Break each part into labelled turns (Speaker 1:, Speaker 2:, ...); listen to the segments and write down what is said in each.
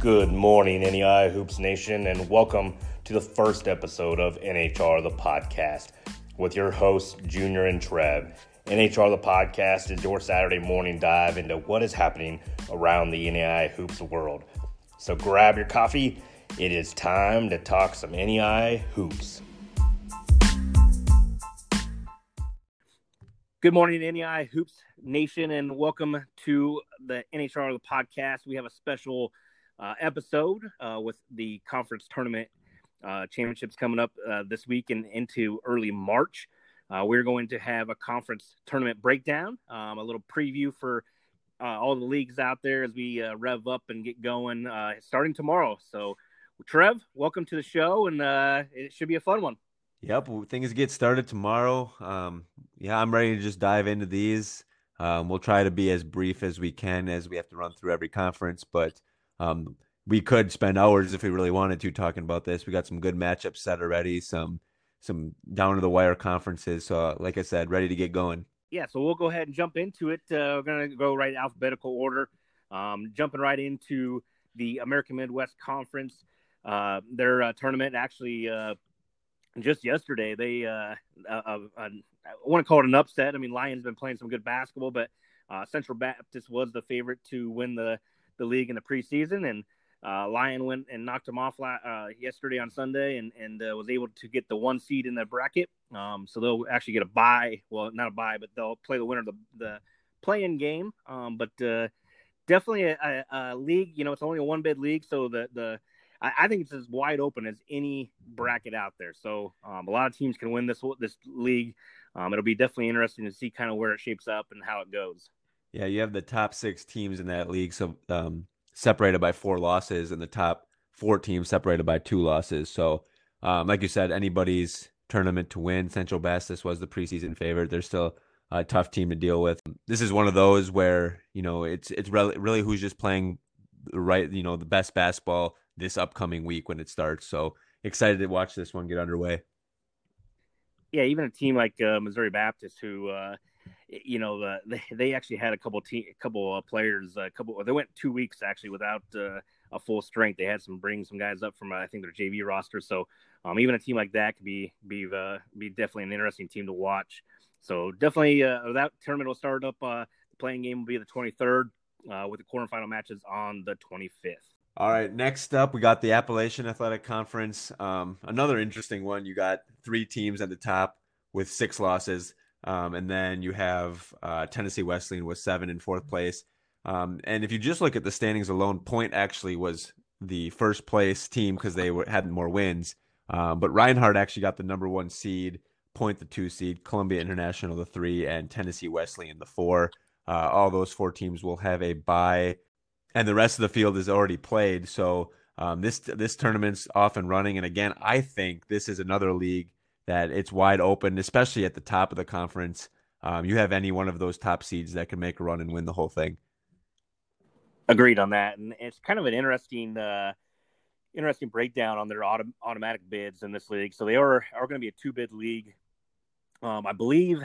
Speaker 1: Good morning, NAIA Hoops Nation, and welcome to the first episode of NHR the podcast with your hosts, Junior and Trev. NHR the podcast is your Saturday morning dive into what is happening around the NAIA Hoops world. So grab your coffee. It is time to talk some NAIA Hoops.
Speaker 2: Good morning, NAIA Hoops Nation, and welcome to the NHR the podcast. We have a special uh, episode uh, with the conference tournament uh, championships coming up uh, this week and into early March. Uh, we're going to have a conference tournament breakdown, um, a little preview for uh, all the leagues out there as we rev up and get going starting tomorrow. So, Trev, welcome to the show, and it should be a fun one.
Speaker 3: Yep, things get started tomorrow. Um, yeah, I'm ready to just dive into these. Um, we'll try to be as brief as we can as we have to run through every conference, but um, we could spend hours if we really wanted to talking about this. We got some good matchups set already, some some down to the wire conferences. So, uh, like I said, ready to get going.
Speaker 2: Yeah, so we'll go ahead and jump into it. Uh, we're gonna go right alphabetical order. Um, jumping right into the American Midwest Conference, uh, their uh, tournament actually uh, just yesterday they uh, uh, I want to call it an upset. I mean, Lyon's been playing some good basketball, but Central Baptist was the favorite to win the the league in the preseason, and uh, Lyon went and knocked him off uh, yesterday on Sunday, and and uh, was able to get the one seed in the bracket. Um, so they'll actually get a bye. Well, not a bye, but they'll play the winner of the the play-in game. Um, but uh, definitely a, a, a, league. You know, it's only a one bid league, so the the I, I, think it's as wide open as any bracket out there. So um, a lot of teams can win this this league. Um, it'll be definitely interesting to see kind of where it shapes up and how it goes.
Speaker 3: Yeah, you have the top six teams in that league, so um, separated by four losses, and the top four teams separated by two losses. So, um, like you said, anybody's tournament to win. Central Baptist was the preseason favorite. They're still a tough team to deal with. This is one of those where you know it's it's really, really who's just playing right, you know, the best basketball this upcoming week when it starts. So excited to watch this one get underway.
Speaker 2: Yeah, even a team like uh, Missouri Baptist, who uh, you know, uh, they they actually had a couple team, a couple uh, players, a couple. They went two weeks actually without uh, a full strength. They had some bring some guys up from I think their JV roster. So um, even a team like that could be be uh, be definitely an interesting team to watch. So definitely uh, that tournament will start up. Uh, the playing game will be the 23rd uh, with the quarterfinal matches on the 25th.
Speaker 3: All right, next up we got the Appalachian Athletic Conference. Um, another interesting one. You got three teams at the top with six losses. Um, and then you have uh, Tennessee Wesleyan was seven in fourth place. Um, and if you just look at the standings alone, Point actually was the first place team because they were, had more wins. Um, but Reinhardt actually got the number one seed, Point the two seed, Columbia International the three, and Tennessee Wesleyan the four. Uh, all those four teams will have a bye, and the rest of the field is already played. So um, this this tournament's off and running. And again, I think this is another league that it's wide open, especially at the top of the conference. Um, you have any one of those top seeds that can make a run and win the whole thing.
Speaker 2: Agreed on that, and it's kind of an interesting, uh, interesting breakdown on their auto- automatic bids in this league. So they are are going to be a two bid league. Um, I believe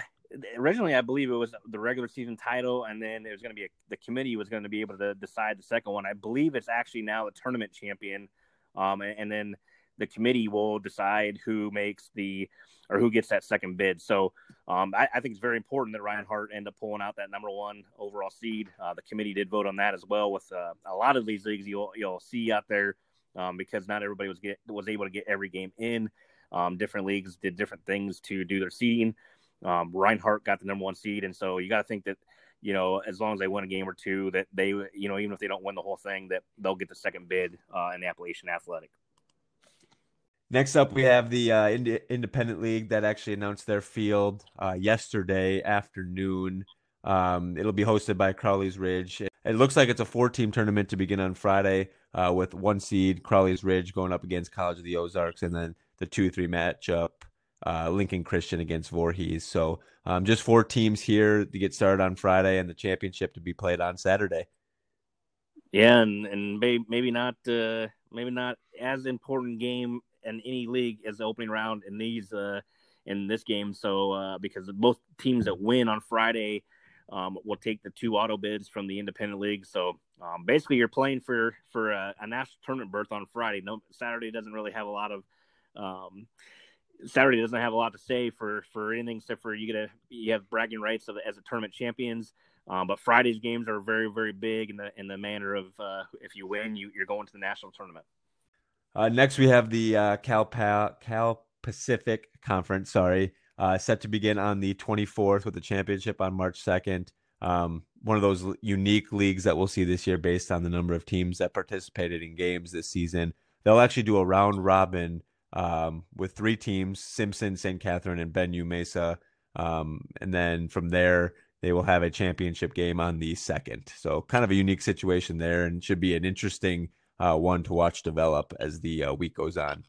Speaker 2: originally, I believe it was the regular season title, and then it was going to be a, the committee was going to be able to decide the second one. I believe it's actually now a tournament champion, um, and, and then the committee will decide who makes the or who gets that second bid. So um, I, I, think it's very important that Reinhardt end up pulling out that number one overall seed. Uh, the committee did vote on that as well. With uh, a lot of these leagues, you'll you'll see out there um, because not everybody was get was able to get every game in. Um, different leagues did different things to do their seeding. Um, Reinhardt got the number one seed, and so you got to think that you know as long as they win a game or two, that they you know even if they don't win the whole thing, that they'll get the second bid uh, in the Appalachian Athletic.
Speaker 3: Next up, we have the uh, Ind- Independent League that actually announced their field uh, yesterday afternoon. Um, it'll be hosted by Crowley's Ridge. It looks like it's a four-team tournament to begin on Friday, uh, with one seed Crowley's Ridge going up against College of the Ozarks, and then the two-three matchup uh, Lincoln Christian against Voorhees. So um, just four teams here to get started on Friday, and the championship to be played on Saturday.
Speaker 2: Yeah, and and maybe not uh, maybe not as important game in any league as the opening round in these uh, in this game. So uh, because both teams that win on Friday um, will take the two auto bids from the independent league. So Um, basically, you're playing for for a, a, national tournament berth on Friday. No, Saturday doesn't really have a lot of um, Saturday doesn't have a lot to say for for anything except for you get a you have bragging rights of, as a tournament champions. Um, but Friday's games are very very big in the in the manner of uh, if you win, you you're going to the national tournament.
Speaker 3: Uh, next, we have the uh, Cal pa- Cal Pacific Conference. Sorry, uh, set to begin on the 24th with the championship on March 2nd. Um, one of those unique leagues that we'll see this year based on the number of teams that participated in games this season. They'll actually do a round robin um, with three teams: Simpson, St. Katherine, and Ben U Mesa. Um, and then from there, they will have a championship game on the second. So, kind of a unique situation there, and should be an interesting uh, one to watch develop as the uh, week goes on.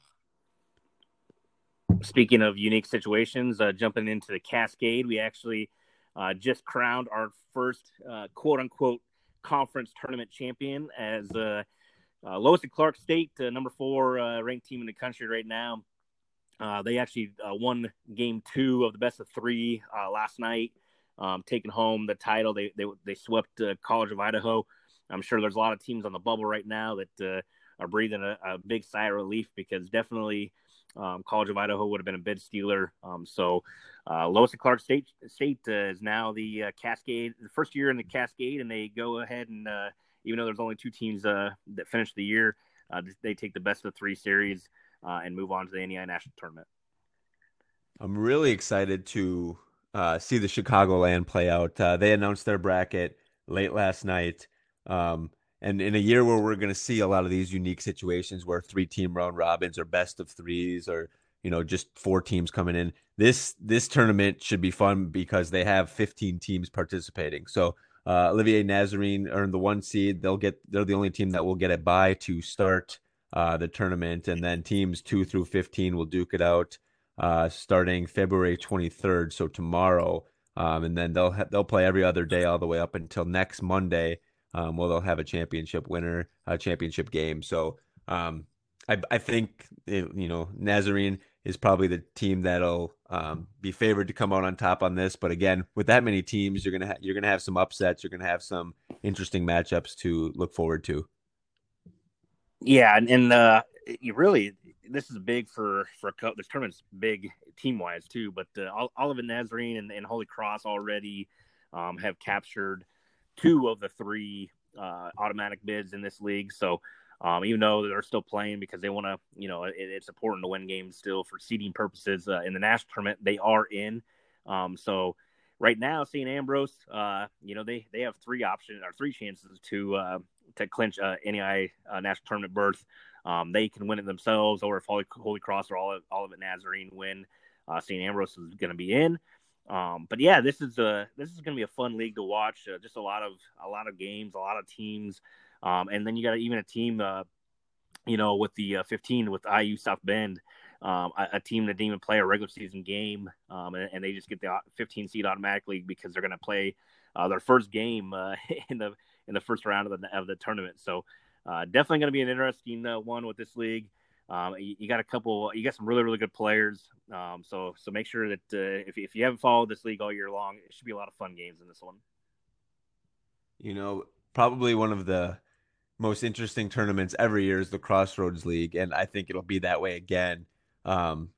Speaker 2: Speaking of unique situations, uh, jumping into the Cascade, we actually uh, just crowned our first uh, quote unquote conference tournament champion as uh, Lewis and Clark State, number four ranked team in the country right now. they actually won game two of the best of three last night, um, taking home the title. They they, they swept College of Idaho. I'm sure there's a lot of teams on the bubble right now that uh, are breathing a, a, big sigh of relief because definitely um, College of Idaho would have been a bid stealer. Um, so uh, Lewis and Clark State State uh, is now the uh, Cascade, the first year in the Cascade, and they go ahead and uh, even though there's only two teams uh, that finish the year, they take the best of three series and move on to the NAIA National Tournament.
Speaker 3: I'm really excited to see the Chicagoland play out. they announced their bracket late last night. Um, and in a year where we're going to see a lot of these unique situations where three team round robins or best of threes or you know just four teams coming in, this this tournament should be fun because they have 15 teams participating. So uh, Olivet Nazarene earned the one seed. They'll get they're the only team that will get a bye to start uh, the tournament, and then teams two through 15 will duke it out uh, starting February 23rd. So tomorrow. Um, and then they'll ha- they'll play every other day all the way up until next Monday, um, well, they'll have a championship winner, a championship game. So um, I, I think it, you know Nazarene is probably the team that'll um, be favored to come out on top on this. But again, with that many teams, you're gonna ha- you're gonna have some upsets. You're gonna have some interesting matchups to look forward to.
Speaker 2: Yeah, and, and uh, you really this is big for for a couple. this tournament's big team wise too. But uh, Olivet Nazarene and, and Holy Cross already um, have captured two of the three uh, automatic bids in this league. So um, even though they're still playing because they want to, you know, it, it's important to win games still for seeding purposes uh, in the national tournament. They are in. Um, so right now, St. Ambrose, uh, you know, they they have three options or three chances to uh, to clinch uh, NAIA uh, national tournament berth. Um, they can win it themselves, or if Holy, Holy Cross or all of, Olivet Nazarene win, uh, St. Ambrose is going to be in. Um, but yeah, this is a this is going to be a fun league to watch. Uh, just a lot of a lot of games, a lot of teams, um, and then you got even a team, uh, you know, with the uh, 15 with IU South Bend, um, a, a, team that didn't even play a regular season game, um, and, and, they just get the 15 seed automatically because they're going to play uh, their first game uh, in the in the first round of the of the tournament. So uh, definitely going to be an interesting one with this league. Um, you, you, got a couple, you got some really, really good players. Um, so, so make sure that uh, if, if you haven't followed this league all year long, it should be a lot of fun games in this one.
Speaker 3: You know, probably one of the most interesting tournaments every year is the Crossroads League, and I think it'll be that way again. Um,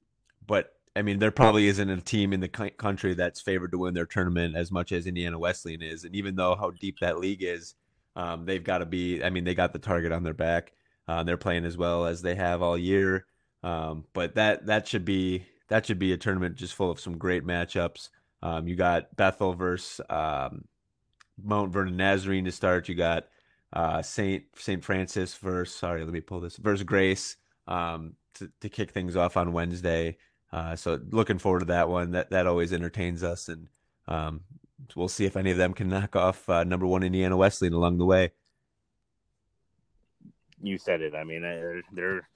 Speaker 3: but I mean, there probably isn't a team in the country that's favored to win their tournament as much as Indiana Wesleyan is, and even though how deep that league is, um, they've got to be. I mean, they got the target on their back. Uh, they're playing as well as they have all year. Um, but that that should be that should be a tournament just full of some great matchups. Um, you got Bethel versus um, Mount Vernon Nazarene to start. You got uh, Saint Saint Francis versus sorry, let me pull this versus Grace um, to to kick things off on Wednesday. Uh, so looking forward to that one. That that always entertains us, and um, we'll see if any of them can knock off uh, number one Indiana Wesleyan along the way
Speaker 2: you said it. I mean, uh, they're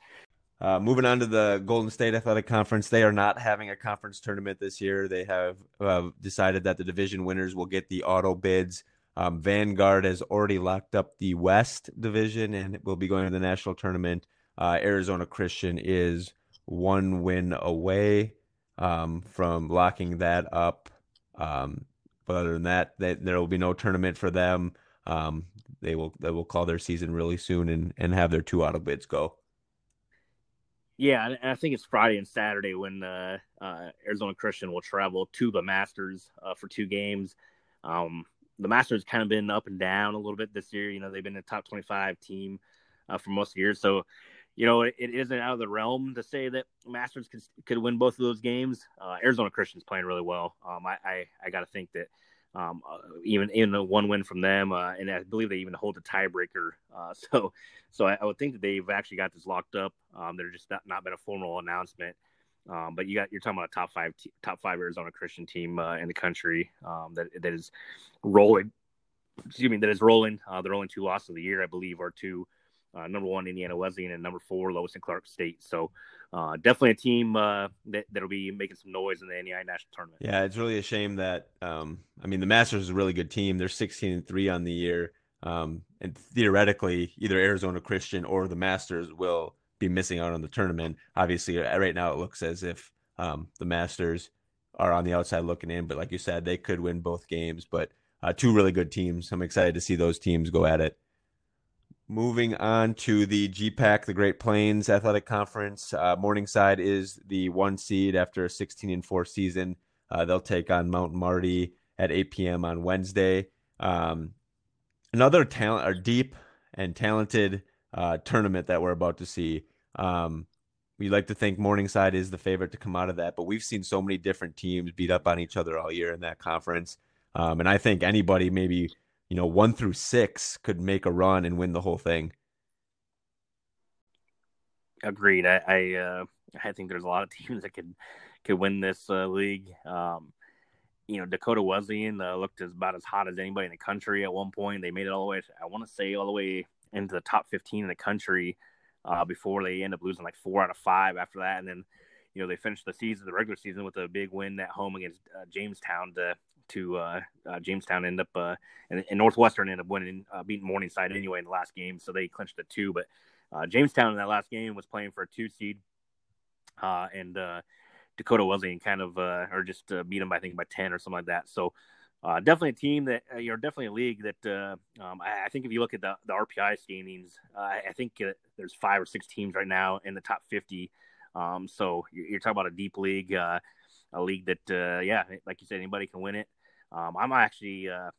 Speaker 3: uh, moving on to the Golden State Athletic Conference. They are not having a conference tournament this year. They have uh, decided that the division winners will get the auto bids. Um, Vanguard has already locked up the West division and will be going to the national tournament. Uh, Arizona Christian is one win away um, from locking that up. Um, but other than that, they, there will be no tournament for them. Um, they will they will call their season really soon and and have their two auto bids go.
Speaker 2: Yeah, and I think it's Friday and Saturday when uh, uh, Arizona Christian will travel to the Masters uh, for two games. Um, the Masters kind of been up and down a little bit this year. You know, they've been a top 25 team uh, for most years. So, you know, it, it isn't out of the realm to say that Masters could, could win both of those games. Uh, Arizona Christian's playing really well. Um, I, I, I got to think that um, uh, even in a one win from them, uh, and I believe they even hold a tiebreaker. Uh, so, so I, I, would think that they've actually got this locked up. Um, there's just not, not been a formal announcement. Um, but you got you're talking about a top five top five Arizona Christian team uh, in the country um, that that is rolling. Excuse me, that is rolling. Uh, their only two losses of the year, I believe, are to uh, number one Indiana Wesleyan and number four Lewis and Clark State. So uh, definitely a team uh, that that'll be making some noise in the NAIA national tournament.
Speaker 3: Yeah, it's really a shame that um, I mean the Masters is a really good team. They're 16 and three on the year, um, and theoretically either Arizona Christian or the Masters will be missing out on the tournament. Obviously, uh, right now it looks as if um, the Masters are on the outside looking in, but like you said, they could win both games. But uh, two really good teams. I'm excited to see those teams go at it. Moving on to the GPAC, the Great Plains Athletic Conference. Uh, Morningside is the one seed after a 16 and 4 season. Uh, they'll take on Mount Marty at 8 p.m. on Wednesday. Um, another talent, or deep and talented uh, tournament that we're about to see. Um, we like to think Morningside is the favorite to come out of that, but we've seen so many different teams beat up on each other all year in that conference. Um, and I think anybody, maybe you know, one through six, could make a run and win the whole thing.
Speaker 2: Agreed. I I, uh, I think there's a lot of teams that could could win this uh, league. Um, you know, Dakota Wesleyan uh, looked as about as hot as anybody in the country at one point. They made it all the way. I want to say all the way into the top 15 in the country uh, before they end up losing like four out of five after that. And then, you know, they finished the season, the regular season, with a big win at home against uh, Jamestown to to uh, uh, Jamestown. End up uh, and, and, Northwestern end up winning, uh, beating Morningside anyway in the last game, so they clinched the two. But uh, Jamestown in that last game was playing for a two seed, uh and uh Dakota Wesleyan kind of uh or just beat them, I think, by ten or something like that. So uh, definitely a team that you're definitely a league that uh, um, I, I, think if you look at the, the RPI standings, I think there's five or six teams right now in the top 50. Um, so you're, you're, talking about a deep league, uh, a league that, uh, yeah, like you said, anybody can win it. Um, I'm actually, I,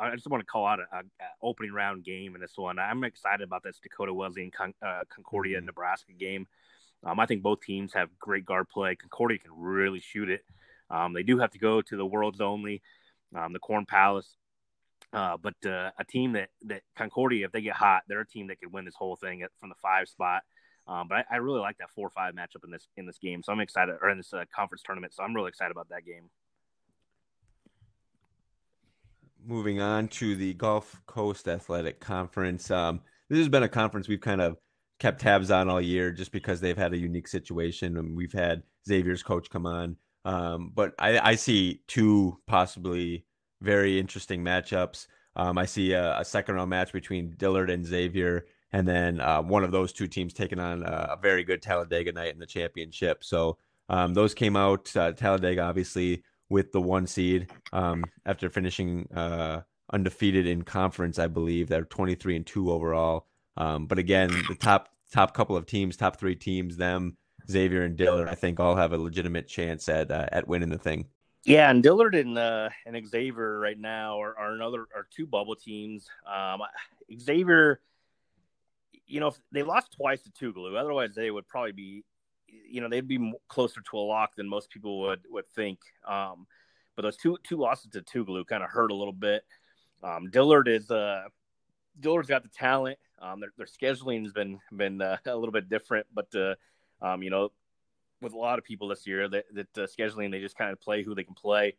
Speaker 2: I, just want to call out an opening round game in this one. I'm excited about this Dakota Wesleyan Con- Concordia mm-hmm. Nebraska game. Um, I think both teams have great guard play. Concordia can really shoot it. Um, they do have to go to the world's only um, the Corn Palace. Uh, but uh, a team that that Concordia, if they get hot, they're a team that could win this whole thing from the five spot. Um, but I, I, really like that four five matchup in this in this game, so I'm excited, or in this uh, conference tournament. So I'm really excited about that game.
Speaker 3: Moving on to the Gulf Coast Athletic Conference. Um, this has been a conference we've kind of kept tabs on all year, just because they've had a unique situation, and we've had Xavier's coach come on um, but I, I, see two possibly very interesting matchups. Um, I see a, a, second round match between Dillard and Xavier, and then uh, one of those two teams taking on a, very good Talladega night in the championship. So um, those came out. Uh, Talladega, obviously, with the one seed um, after finishing uh, undefeated in conference, I believe they're 23 and two overall. Um, but again, the top top couple of teams, top three teams, them Xavier and Dillard, I think, all have a legitimate chance at uh, at winning the thing.
Speaker 2: Yeah, and Dillard and uh, and Xavier right now are, are another are two bubble teams. Um, Xavier, you know, if they lost twice to Tougaloo, otherwise they would probably be, you know, they'd be closer to a lock than most people would would think. Um, but those two two losses to Tougaloo kind of hurt a little bit. Um, Dillard is uh, Dillard's got the talent. Um, their, their scheduling has been been uh, a little bit different, but uh, um, you know, with a lot of people this year that, that uh, scheduling, they just kind of play who they can play.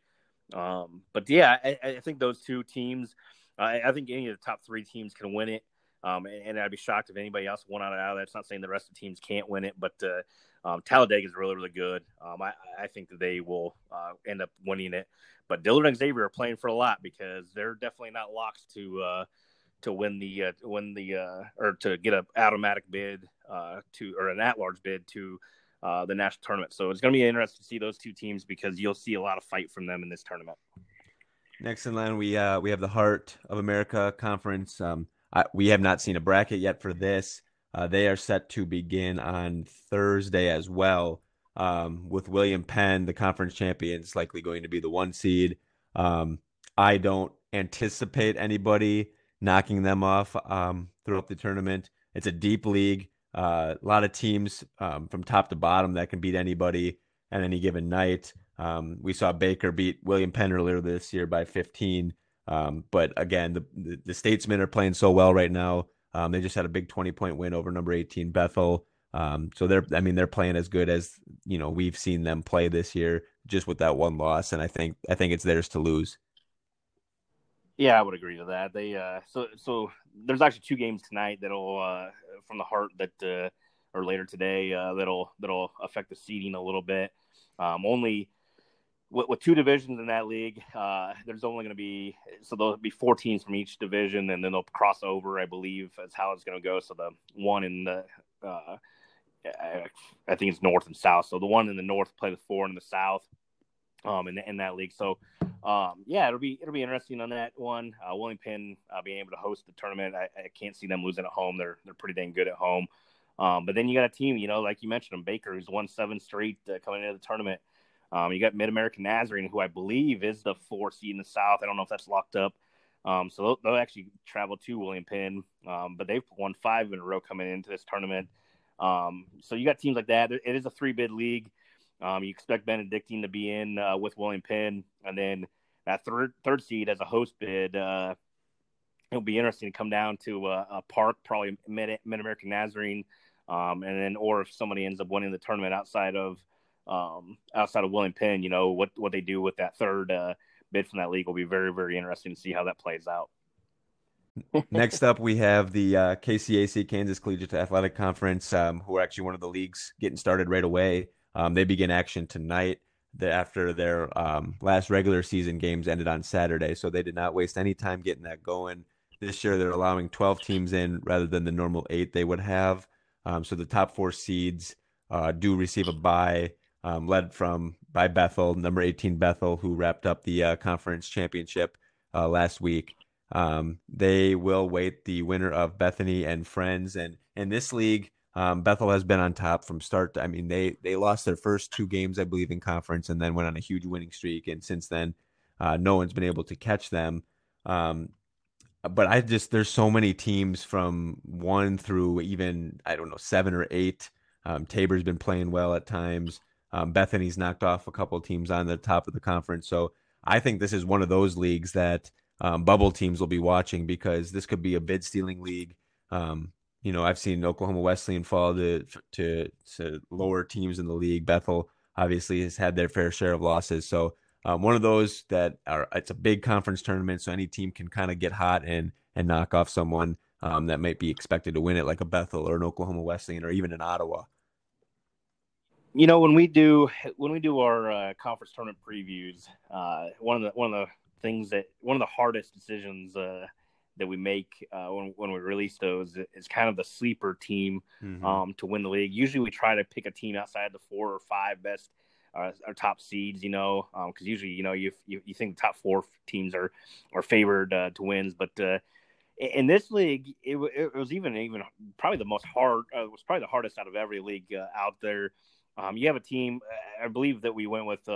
Speaker 2: Um, but yeah, I, I, think those two teams, I, I, think any of the top three teams can win it. Um, and, and, I'd be shocked if anybody else won out of that. It's not saying the rest of the teams can't win it, but uh, um, Talladega is really, really good. Um, I, I, think that they will uh, end up winning it. But Dillard and Xavier are playing for a lot because they're definitely not locks to uh, to win the uh, win the uh, or to get an automatic bid uh, to or an at large bid to the national tournament. So it's going to be interesting to see those two teams because you'll see a lot of fight from them in this tournament.
Speaker 3: Next in line, we we have the Heart of America Conference. Um, I, we have not seen a bracket yet for this. Uh, they are set to begin on Thursday as well, um, with William Penn, the conference champions, likely going to be the one seed. Um, I don't anticipate anybody knocking them off um, throughout the tournament. It's a deep league. Uh, a lot of teams um, from top to bottom that can beat anybody at any given night. Um, we saw Baker beat William Penn earlier this year by 15. Um, but again, the, the, the Statesmen are playing so well right now. Um, they just had a big 20 point win over number 18 Bethel. Um, so they're, I mean, they're playing as good as you know we've seen them play this year, just with that one loss. And I think I think it's theirs to lose.
Speaker 2: Yeah, I would agree to that. They uh, so so there's actually two games tonight that'll uh, from the heart that uh, or later today uh, that'll that'll affect the seeding a little bit. Um, only with, with, two divisions in that league, uh, there's only going to be so there'll be four teams from each division, and then they'll cross over. I believe that's how it's going to go. So the one in the uh, I think it's north and south. So the one in the north play the four in the south um, in, in that league. So, um, yeah, it'll be it'll be interesting on that one. Uh, Penn uh, being able to host the tournament, I, I, can't see them losing at home. They're they're pretty dang good at home. Um, but then you got a team, you know, like you mentioned, them Baker, who's won seven straight uh, coming into the tournament. Um, you got Mid American Nazarene, who I believe is the four seed in the South. I don't know if that's locked up. Um, so they'll, they'll, actually travel to William Penn, um, but they've won five in a row coming into this tournament. Um, so you got teams like that. It is a three bid league. Um, you expect Benedictine to be in uh, with William Penn, and then that third third seed as a host bid. Uh, it'll be interesting to come down to uh, a park, probably Mid American Nazarene, um, and then or if somebody ends up winning the tournament outside of um, outside of William Penn, you know what what they do with that third uh, bid from that league will be very very interesting to see how that plays out.
Speaker 3: Next up, we have the uh, KCAC Kansas Collegiate Athletic Conference, um, who are actually one of the leagues getting started right away. Um, they begin action tonight after their um, last regular season games ended on Saturday. So they did not waste any time getting that going. This year, they're allowing 12 teams in rather than the normal eight they would have. Um, so the top four seeds uh, do receive a bye, um, led from by Bethel, number 18 Bethel, who wrapped up the uh, conference championship uh, last week. Um, they will wait the winner of Bethany and Friends, and in this league, um, Bethel has been on top from start. To, I mean, they they lost their first two games, I believe, in conference, and then went on a huge winning streak. And since then, uh, no one's been able to catch them. Um, but I just there's so many teams from one through even I don't know seven or eight. Um, Tabor's been playing well at times. Um, Bethany's knocked off a couple teams on the top of the conference. So I think this is one of those leagues that um, bubble teams will be watching because this could be a bid stealing league. Um, you know, I've seen Oklahoma Wesleyan fall to, to to lower teams in the league. Bethel obviously has had their fair share of losses, so um, one of those that are it's a big conference tournament, so any team can kind of get hot and and knock off someone um, that might be expected to win it, like a Bethel or an Oklahoma Wesleyan or even an Ottawa.
Speaker 2: You know, when we do when we do our uh, conference tournament previews, uh, one of the one of the things that one of the hardest decisions. Uh, that we make uh, when, when we release those is kind of the sleeper team mm-hmm. um, to win the league. Usually we try to pick a team outside the four or five best uh, or top seeds, you know, because um, usually, you know, you, you, you think the top four teams are are favored uh, to wins, but uh, in this league, it, it, was even even probably the most hard. Uh, it was probably the hardest out of every league uh, out there. Um, you have a team, I believe that we went with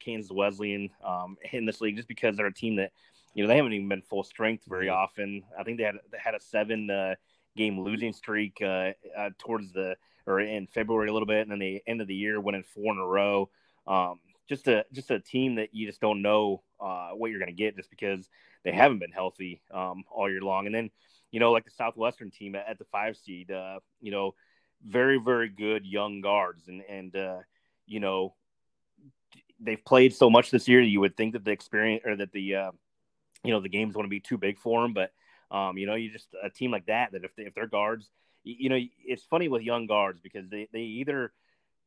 Speaker 2: Kansas Wesleyan um, in this league just because they're a team that you know they haven't even been full strength very often. I think they had they had a seven uh, game losing streak uh, uh, towards the or in February a little bit, and then the end of the year winning four in a row. Um, just a just a team that you just don't know uh, what you're going to get just because they haven't been healthy um, all year long. And then you know like the Southwestern team at, at the five seed, uh, you know, very very good young guards, and and uh, you know they've played so much this year. You would think that the experience or that the uh, you know the game's going to be too big for them. But um, you know, you just a team like that that if they, if their guards, you, know, it's funny with young guards because they they either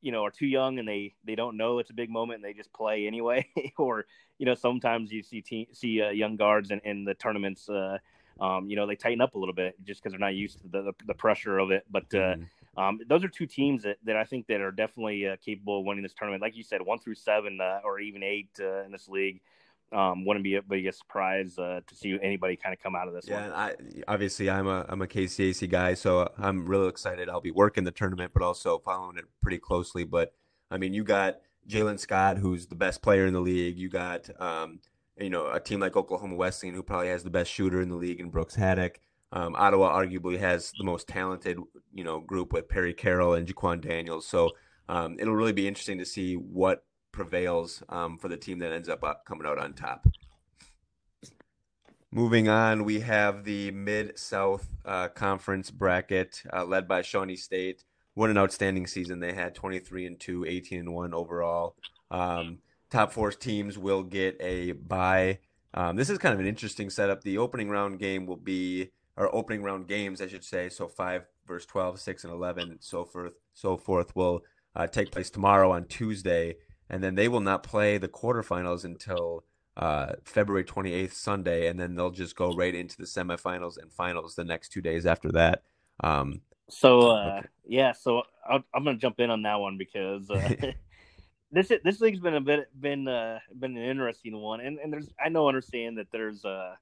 Speaker 2: you know are too young and they they don't know it's a big moment and they just play anyway, or you know sometimes you see team, see uh, young guards in, in the tournaments. Uh, um, you know they tighten up a little bit just because they're not used to the, the, the pressure of it. But uh, mm. Um, those are two teams that, that I think that are definitely uh, capable of winning this tournament. Like you said, one through seven uh, or even eight uh, in this league um, wouldn't be a, a surprise uh, to see anybody kind of come out of this
Speaker 3: yeah,
Speaker 2: one.
Speaker 3: I obviously I'm a I'm a KCAC guy, so I'm really excited. I'll be working the tournament, but also following it pretty closely. But I mean, you got Jalen Scott, who's the best player in the league. You got um, you know a team like Oklahoma Wesleyan, who probably has the best shooter in the league, in Brooks Haddock. Um, Ottawa arguably has the most talented you know group with Perry Carroll and Jaquan Daniels. So um, it'll really be interesting to see what prevails um, for the team that ends up uh, coming out on top. Moving on, we have the Mid South uh, Conference bracket uh, led by Shawnee State. What an outstanding season they had 23 and 2, 18 and 1 overall. Um, top four teams will get a bye. Um, this is kind of an interesting setup. The opening round game will be, or opening round games, I should say. So 5 verse 12, 6 and 11, so forth, so forth will uh, take place tomorrow on Tuesday. And then they will not play the quarterfinals until uh, February 28th, Sunday, and then they'll just go right into the semifinals and finals the next two days after that. Um,
Speaker 2: so uh, okay. yeah, so i am going to jump in on that one because uh, this this league's been a bit been uh, been an interesting one, and and there's I know understand that there's uh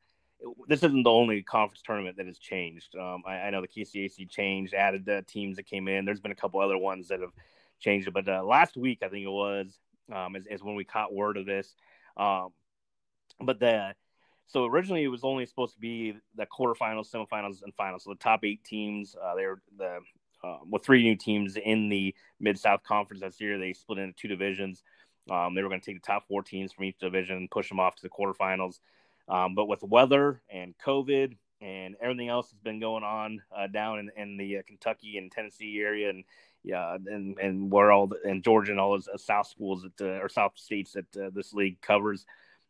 Speaker 2: this isn't the only conference tournament that has changed. Um, I, I, know the KCAC changed, added the teams that came in. There's been a couple other ones that have changed but uh, last week I think it was um, is, is when we caught word of this. Um, but the so originally it was only supposed to be the quarterfinals, semifinals, and finals. So the top eight teams, uh, they're the uh, with three new teams in the Mid South Conference this year. They split into two divisions. Um, they were going to take the top four teams from each division push them off to the quarterfinals. Um, but with weather and COVID and everything else that's been going on uh, down in, in the uh, Kentucky and Tennessee area, and yeah, and and where all the, and Georgia and all those uh, South schools that uh, or South states that uh, this league covers,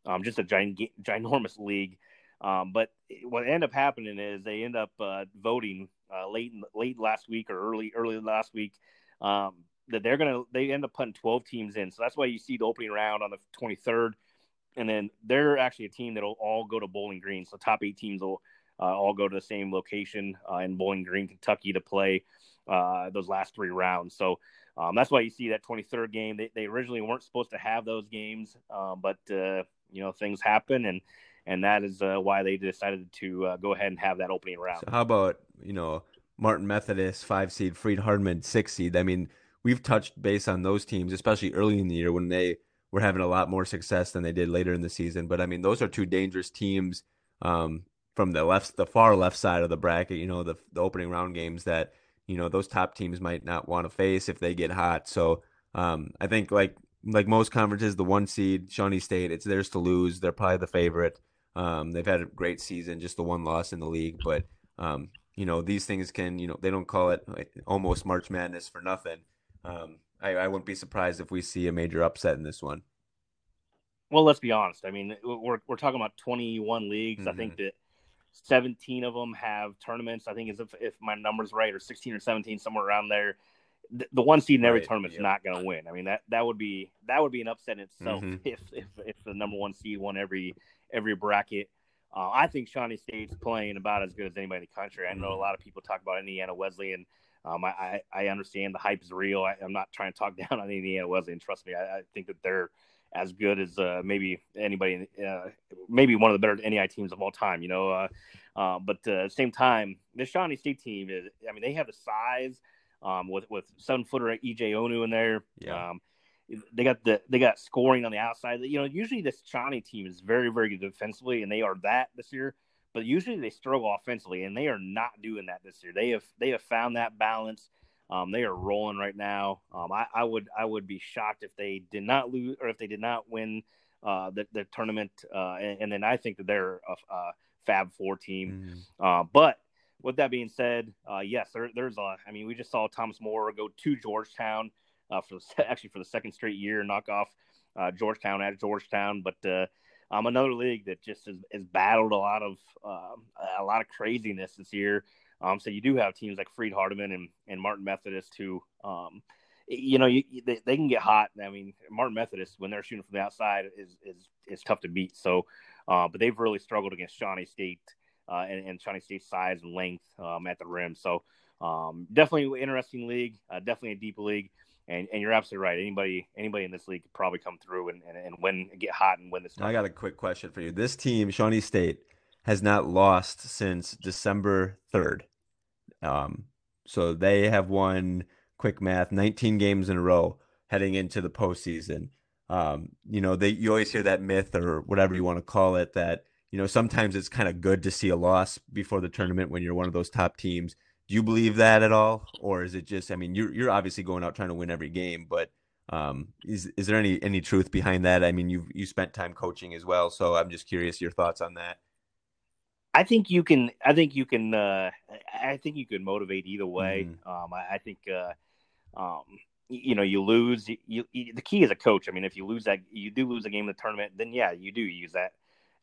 Speaker 2: um, just a giant, ginormous league. Um, but what ended up happening is they end up uh, voting late late last week or early early last week um, that they're gonna they end up putting 12 teams in. So that's why you see the opening round on the 23rd, and then they're actually a team that'll all go to Bowling Green. So top eight teams will uh, all go to the same location uh, in Bowling Green, Kentucky, to play uh, those last three rounds. So um, that's why you see that 23rd game. They, they originally weren't supposed to have those games, um, but uh, you know things happen and and that is uh, why they decided to uh, go ahead and have that opening round.
Speaker 3: So how about you know Martin Methodist five seed, Freed Hardeman six seed? I mean, we've touched base on those teams, especially early in the year when they were having a lot more success than they did later in the season. But I mean, those are two dangerous teams um, from the left, the far left side of the bracket. You know, the the opening round games that you know those top teams might not want to face if they get hot. So um, I think like like most conferences, the one seed, Shawnee State, it's theirs to lose. They're probably the favorite. Um, they've had a great season, just the one loss in the league. But um, you know, these things can, you know, they don't call it almost March Madness for nothing. Um, I, I wouldn't be surprised if we see a major upset in this one.
Speaker 2: Well, let's be honest. I mean, we're we're talking about 21 leagues. Mm-hmm. I think mm-hmm. that 17 of them have tournaments. I think if if my numbers right, or 16 or 17, somewhere around there the, one seed in every right. tournament is not going to win. I mean that that would be that would be an upset in itself mm-hmm. if, if if the number one seed won every every bracket. Uh, I think Shawnee State's playing about as good as anybody in the country. I know mm-hmm. a lot of people talk about Indiana Wesleyan. Um, I, I, understand the hype is real. I, am not trying to talk down on Indiana Wesleyan. Trust me, I, I think that they're as good as uh, maybe anybody, uh, maybe one of the better NAIA teams of all time. You know, uh, uh, but uh, at the same time, the Shawnee State team is. I mean, they have the size um, with with seven footer EJ Onu in there. Yeah. Um, they got the they got scoring on the outside. You know, usually this Shawnee team is very very good defensively, and they are that this year. But usually they struggle offensively, and they are not doing that this year. They have they have found that balance. Um, they are rolling right now. Um, I, I, would I would be shocked if they did not lose or if they did not win uh, the, the tournament. Uh, and, and, then I think that they're a, a Fab Four team. Mm. Uh, but with that being said, uh, yes, there, there's a. I mean, we just saw Thomas More go to Georgetown uh, for the, actually for the second straight year, knock off uh, Georgetown at Georgetown. But uh, um, another league that just has, has battled a lot of um, a lot of craziness this year. Um, so you do have teams like Freed Hardeman and, and Martin Methodist who, um, you know, you, they, they can get hot. I mean, Martin Methodist when they're shooting from the outside is is is tough to beat. So, uh, but they've really struggled against Shawnee State uh, and, and Shawnee State's size and length um, at the rim. So um, definitely interesting league, uh, definitely a deep league. And, and you're absolutely right. Anybody anybody in this league could probably come through and, and, and win get hot and win this.
Speaker 3: I got a quick question for you. This team, Shawnee State, has not lost since December third. Um, so they have won quick math, 19 games in a row heading into the postseason. Um, you know, they you always hear that myth or whatever you want to call it that you know sometimes it's kind of good to see a loss before the tournament when you're one of those top teams. Do you believe that at all, or is it just? I mean, you're you're obviously going out trying to win every game, but um, is is there any any truth behind that? I mean, you you spent time coaching as well, so I'm just curious your thoughts on that.
Speaker 2: I think you can. I think you can. Uh, I think you can motivate either way. Mm-hmm. Um, I, I, think. Uh, um, you know, you lose. You, you, the key as a coach. I mean, if you lose that, you do lose a game in the tournament. Then yeah, you do use that.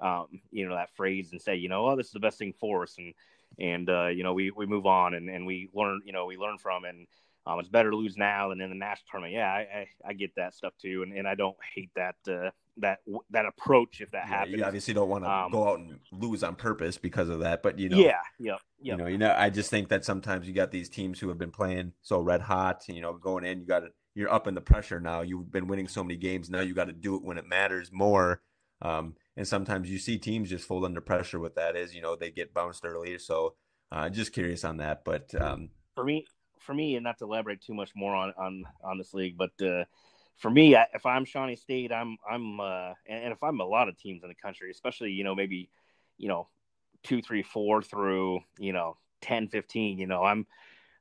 Speaker 2: Um, you know, that phrase and say, you know, oh, this is the best thing for us, and and uh, you know, we we move on and and we learn. You know, we learn from and. Um, it's better to lose now than in the national tournament. Yeah, I, I, I get that stuff too, and, and I don't hate that uh, that that approach if that yeah, happens.
Speaker 3: You obviously don't want to um, go out and lose on purpose because of that, but you know,
Speaker 2: yeah, yeah,
Speaker 3: you know, you know, I just think that sometimes you got these teams who have been playing so red hot, you know, going in, you got to you're up in the pressure now. You've been winning so many games now. You got to do it when it matters more. Um, and sometimes you see teams just fold under pressure. What that is, you know, they get bounced early. So, uh, just curious on that. But um,
Speaker 2: for me, for me, and not to elaborate too much more on on on this league, but uh, for me, I, if I'm Shawnee State, I'm I'm uh, and, and if I'm a lot of teams in the country, especially you know maybe you know two, three, four through you know 10, 15, you know I'm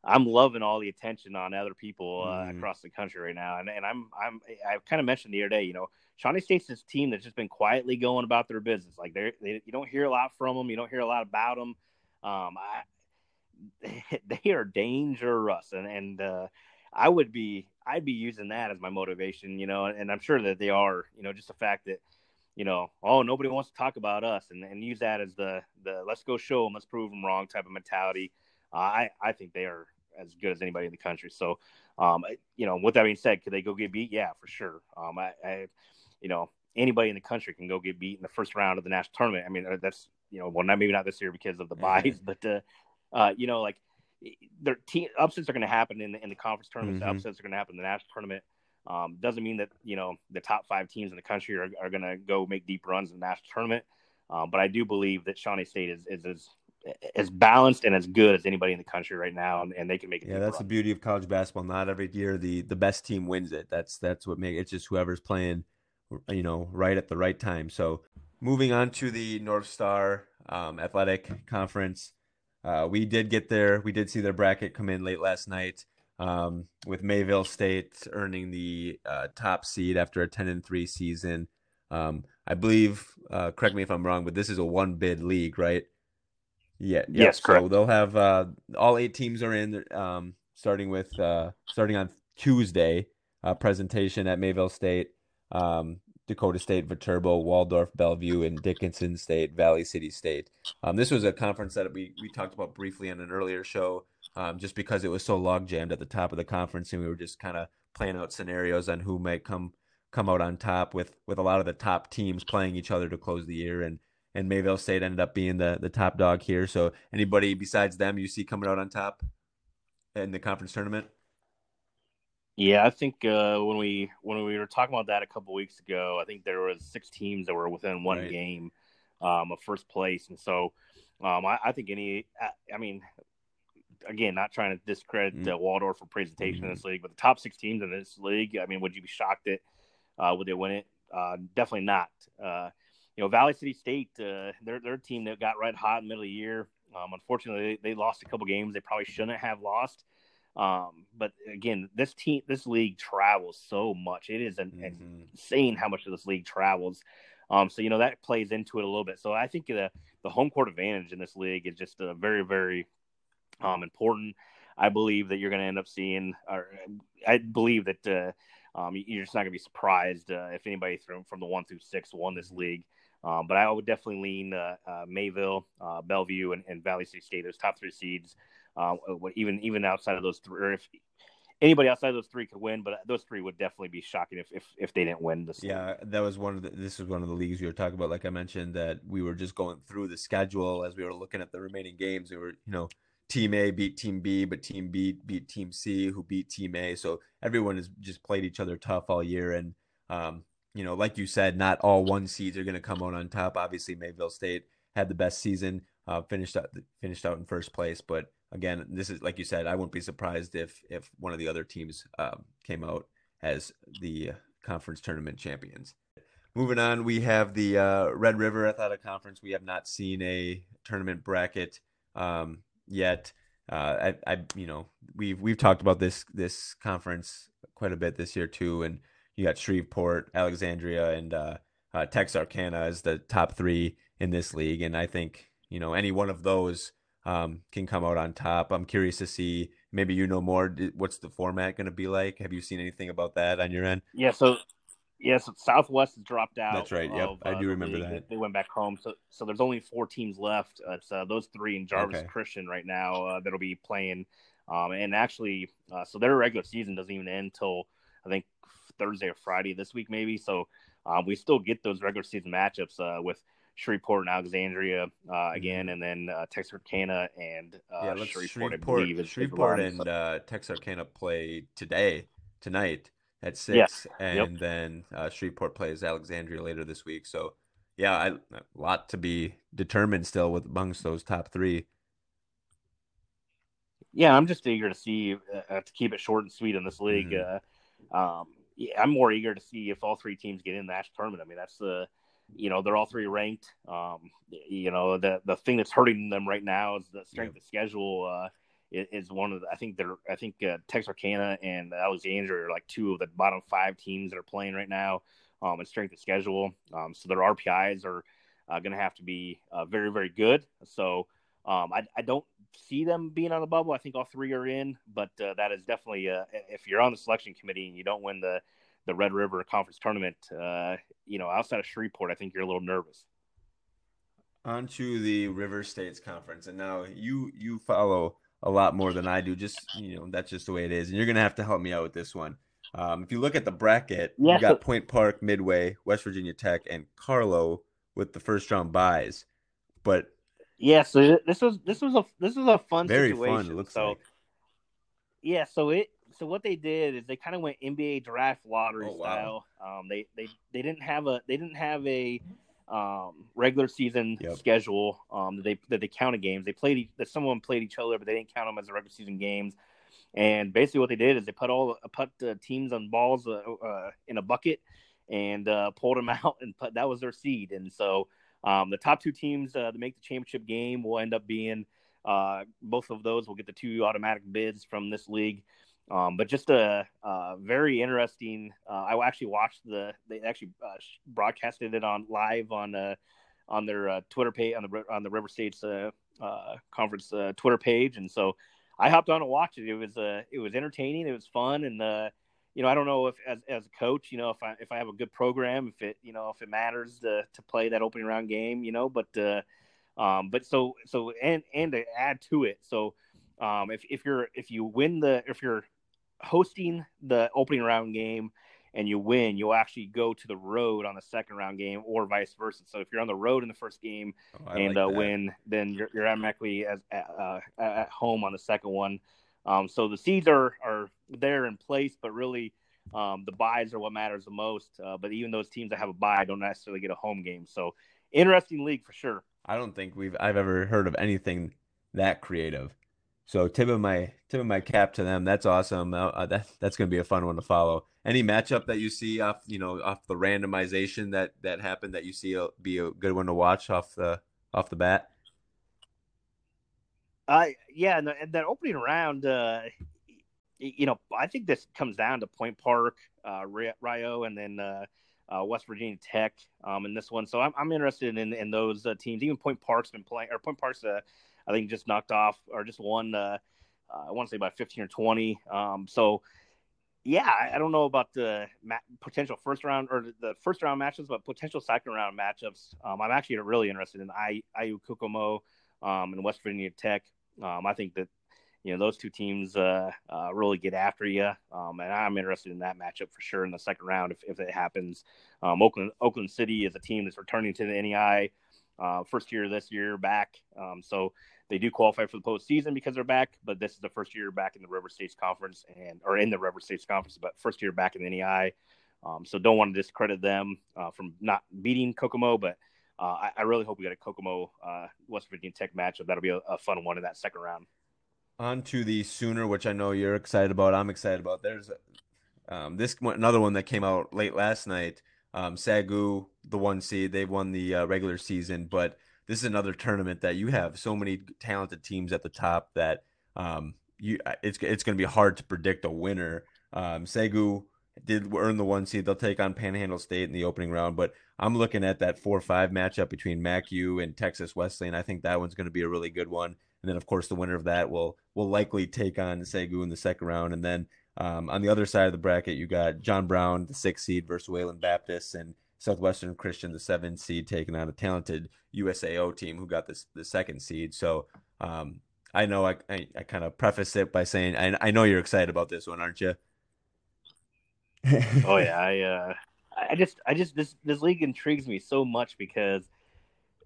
Speaker 2: I'm loving all the attention on other people uh, mm. across the country right now, and and I'm I'm I've kind of mentioned the other day, you know, Shawnee State's this team that's just been quietly going about their business. Like they they you don't hear a lot from them, you don't hear a lot about them. Um, I, they are dangerous, and and uh, I would be I'd be using that as my motivation, you know, and I'm sure that they are, you know, just the fact that, you know, oh nobody wants to talk about us, and, and use that as the the let's go show them, let's prove them wrong type of mentality. Uh, I I think they are as good as anybody in the country. So, um, you know, with that being said, could they go get beat? Yeah, for sure. Um, I, I you know, anybody in the country can go get beat in the first round of the national tournament. I mean, uh, that's you know, well, not maybe not this year because of the buys, but uh, uh, you know, like their team upsets are going to happen in the, in the conference tournaments. Mm-hmm. Upsets are going to happen in the national tournament. Um, doesn't mean that you know the top five teams in the country are, are going to go make deep runs in the national tournament. Um, but I do believe that Shawnee State is, is as as balanced and as good as anybody in the country right now, and, and they can make it.
Speaker 3: Yeah, that's run. the beauty of college basketball. Not every year the the best team wins it. That's that's what makes it's just whoever's playing, you know, right at the right time. So moving on to the North Star um, Athletic Conference. Uh, we did get there. We did see their bracket come in late last night, um, with Mayville State earning the uh, top seed after a ten and three season. Um, I believe. Uh, correct me if I'm wrong, but this is a one bid league, right? Yeah.
Speaker 2: yeah. Yes. Correct.
Speaker 3: So they'll have uh, all eight teams are in. Um, starting with uh, starting on Tuesday. Uh, presentation at Mayville State. Um, Dakota State, Viterbo, Waldorf, Bellevue, and Dickinson State, Valley City State. Um, this was a conference that we, we talked about briefly in an earlier show, um, just because it was so log jammed at the top of the conference, and we were just kind of playing out scenarios on who might come come out on top with with a lot of the top teams playing each other to close the year, and and Mayville State ended up being the the top dog here. So anybody besides them you see coming out on top in the conference tournament?
Speaker 2: Yeah, I think uh, when we when we were talking about that a couple weeks ago, I think there was six teams that were within one right. game um, of first place, and so um, I, I, think any. I, I, mean, again, not trying to discredit mm-hmm. uh, Waldorf for presentation mm-hmm. in this league, but the top six teams in this league, I mean, would you be shocked that uh, would they win it? Uh, definitely not. Uh, you know, Valley City State, uh, they're they're a team that got red hot in the middle of the year. Um, unfortunately, they, they lost a couple games they probably shouldn't have lost. Um, but again, this team, this league travels so much. It is an, mm-hmm. insane how much of this league travels. Um, so you know that plays into it a little bit. So I think the the home court advantage in this league is just a very very um, important. I believe that you're going to end up seeing, or I believe that uh, um, you're just not going to be surprised uh, if anybody from from the one through six won this mm-hmm. league. Um, but I would definitely lean uh, uh, Mayville, uh, Bellevue, and, and, Valley City State. Those top three seeds uh, even even outside of those three, or if anybody outside of those three could win, but those three would definitely be shocking if if, if they didn't win this.
Speaker 3: Yeah, league. that was one of the. This was one of the leagues we were talking about. Like I mentioned, that we were just going through the schedule as we were looking at the remaining games. We were, you know, Team A beat Team B, but Team B beat Team C, who beat Team A. So everyone has just played each other tough all year. And, um, you know, like you said, not all one seeds are going to come out on top. Obviously, Mayville State had the best season, uh, finished out finished out in first place. But again, this is like you said, I wouldn't be surprised if if one of the other teams um, came out as the conference tournament champions. Moving on, we have the uh, Red River Athletic Conference. We have not seen a tournament bracket um, yet. Uh, I, I, you know, we've we've talked about this this conference quite a bit this year too, and you got Shreveport, Alexandria, and uh, uh, Texarkana as the top three in this league, and I think you know any one of those um, can come out on top. I'm curious to see. Maybe you know more. What's the format going to be like? Have you seen anything about that on your end?
Speaker 2: Yeah. So Yes, Southwest has dropped out.
Speaker 3: That's right. Yep, of, I do uh, remember that.
Speaker 2: They went back home, so so there's only four teams left. Uh, it's uh, those three and Jarvis okay. Christian right now uh, that'll be playing. Um, and actually, uh, so their regular season doesn't even end until I think Thursday or Friday this week, maybe. So um, we still get those regular season matchups uh, with Shreveport and Alexandria mm-hmm. again, and then Texarkana and
Speaker 3: yeah, Shreveport. Shreveport, believe, Shreveport and Texarkana play today tonight at six, yeah. and yep. then uh, Shreveport plays Alexandria later this week. So, yeah, I, a lot to be determined still with amongst those top three.
Speaker 2: Yeah, I'm just eager to see uh, to keep it short and sweet in this league. Mm-hmm. Uh, um, yeah, I'm more eager to see if all three teams get in the national tournament. I mean, that's the you know they're all three ranked. Um, you know the the thing that's hurting them right now is the strength yeah. of schedule. Uh, is one of the, I think they're I think uh, Texarkana and Alexandria are like two of the bottom five teams that are playing right now um, and strength of schedule. Um, so their RPIs are uh, going to have to be uh, very very good. So um, I, I don't see them being on the bubble. I think all three are in, but uh, that is definitely uh, if you're on the selection committee and you don't win the the Red River Conference tournament, uh, you know outside of Shreveport, I think you're a little nervous.
Speaker 3: On to the River States Conference, and now you you follow a lot more than I do. Just you know, that's just the way it is. And you're gonna have to help me out with this one. Um, if you look at the bracket, yeah, you got Point Park, Midway, West Virginia Tech, and Carlow with the first round buys. But
Speaker 2: yeah, so this was this was a this was a fun
Speaker 3: very
Speaker 2: situation.
Speaker 3: fun. It looks
Speaker 2: so,
Speaker 3: like.
Speaker 2: Yeah, so it so what they did is they kind of went NBA draft lottery oh, wow. style. Um, they they they didn't have a they didn't have a um, regular season yep. schedule um, that they that they counted games. They played that someone played each other, but they didn't count them as the regular season games. And basically, what they did is they put all put uh, teams on balls uh, uh, in a bucket and uh, pulled them out, and put, that was their seed. And so um, the top two teams uh, that make the championship game will end up being uh, both of those will get the two automatic bids from this league. Um, but just a, a very interesting. Uh, I actually watched the. They actually uh, broadcasted it on live on uh, on their uh, Twitter page on the on the River States uh, uh, conference Twitter page, and so I hopped on and watched it. It was it was entertaining. It was fun, and you know I don't know if as as a coach, you know if I if I have a good program, if it you know if it matters to to play that opening round game, you know, but um, but so so and and to add to it, so. Um, if, if you're if you win the if you're hosting the opening round game and you win, you'll actually go to the road on the second round game, or vice versa. So if you're on the road in the first game oh, and like uh, win, then you're, you're automatically as uh, at home on the second one. Um, so the seeds are are there in place, but really um, the buys are what matters the most. Uh, but even those teams that have a buy don't necessarily get a home game. So interesting league for sure.
Speaker 3: I don't think we've I've ever heard of anything that creative. So tip of my tip of my cap to them. That's awesome. Uh, uh that that's going to be a fun one to follow. Any matchup that you see off you know off the randomization that that happened that you see be a good one to watch off the off the bat.
Speaker 2: Uh, yeah, and, the, and that opening round, uh, you know, I think this comes down to Point Park, uh, Rio, and then uh, uh, West Virginia Tech um, in this one. So I'm, I'm interested in in those uh, teams. Even Point Park's been playing, or Point Park's uh, I think just knocked off or just won. Uh, uh, I want to say by 15 or 20. Um, so yeah, I, I, don't know about the ma- potential first round or the first round matchups, but potential second round matchups. Um, I'm actually really interested in IU Kokomo um, and West Virginia Tech. Um, I think that you know those two teams uh, uh, really get after you, um, and I'm interested in that matchup for sure in the second round if, if it happens. Um, Oakland Oakland City is a team that's returning to the NAIA uh, first year this year back. Um, so they do qualify for the postseason because they're back, but this is the first year back in the River States Conference and or in the River States Conference, but first year back in the NAIA. Um, so don't want to discredit them uh, from not beating Kokomo, but uh, I, I, really hope we get a Kokomo uh, West Virginia Tech matchup. That'll be a, a, fun one in that second round.
Speaker 3: On to the Sooner, which I know you're excited about. I'm excited about. There's um, this one, another one that came out late last night. Um, Sagu, the one seed, they won the uh, regular season, but this is another tournament that you have so many talented teams at the top that um, you it's it's going to be hard to predict a winner. Um, Sagu did earn the one seed. They'll take on Panhandle State in the opening round, but I'm looking at that four five matchup between MacU and Texas Wesleyan. I think that one's going to be a really good one. And then, of course, the winner of that will will likely take on Sagu in the second round. And then um, on the other side of the bracket, you got John Brown, the six seed, versus Wayland Baptist, and Southwestern Christian, the seven seed, taking on a talented USAO team who got this the second seed. So um, I know I, I, I kind of preface it by saying I, I know you're excited about this one, aren't you?
Speaker 2: oh yeah, I uh, I just I just this this league intrigues me so much because